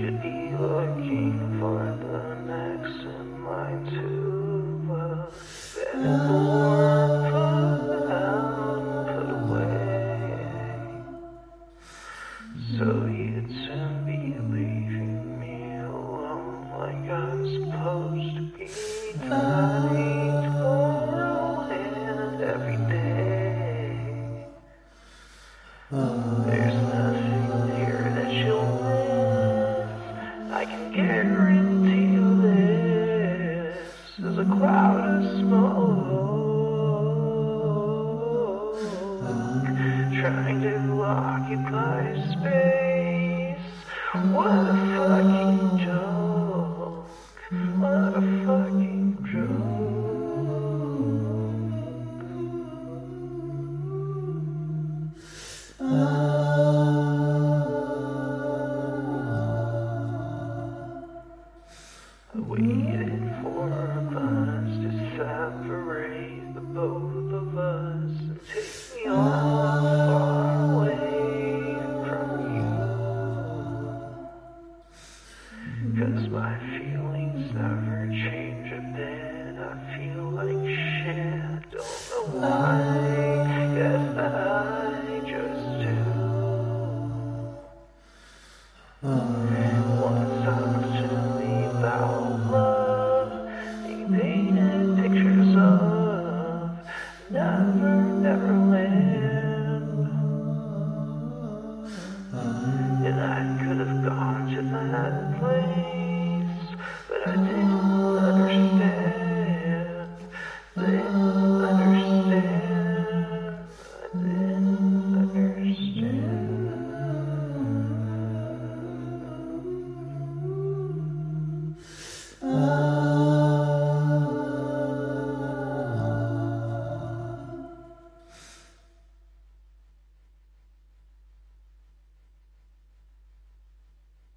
should be looking for the next in line to the more put out, put away. So you'd soon be leaving me supposed to be. to occupy space. What a fucking joke. What a fucking joke. Waited for a to separate the both of us and take As my feelings never change a bit, I feel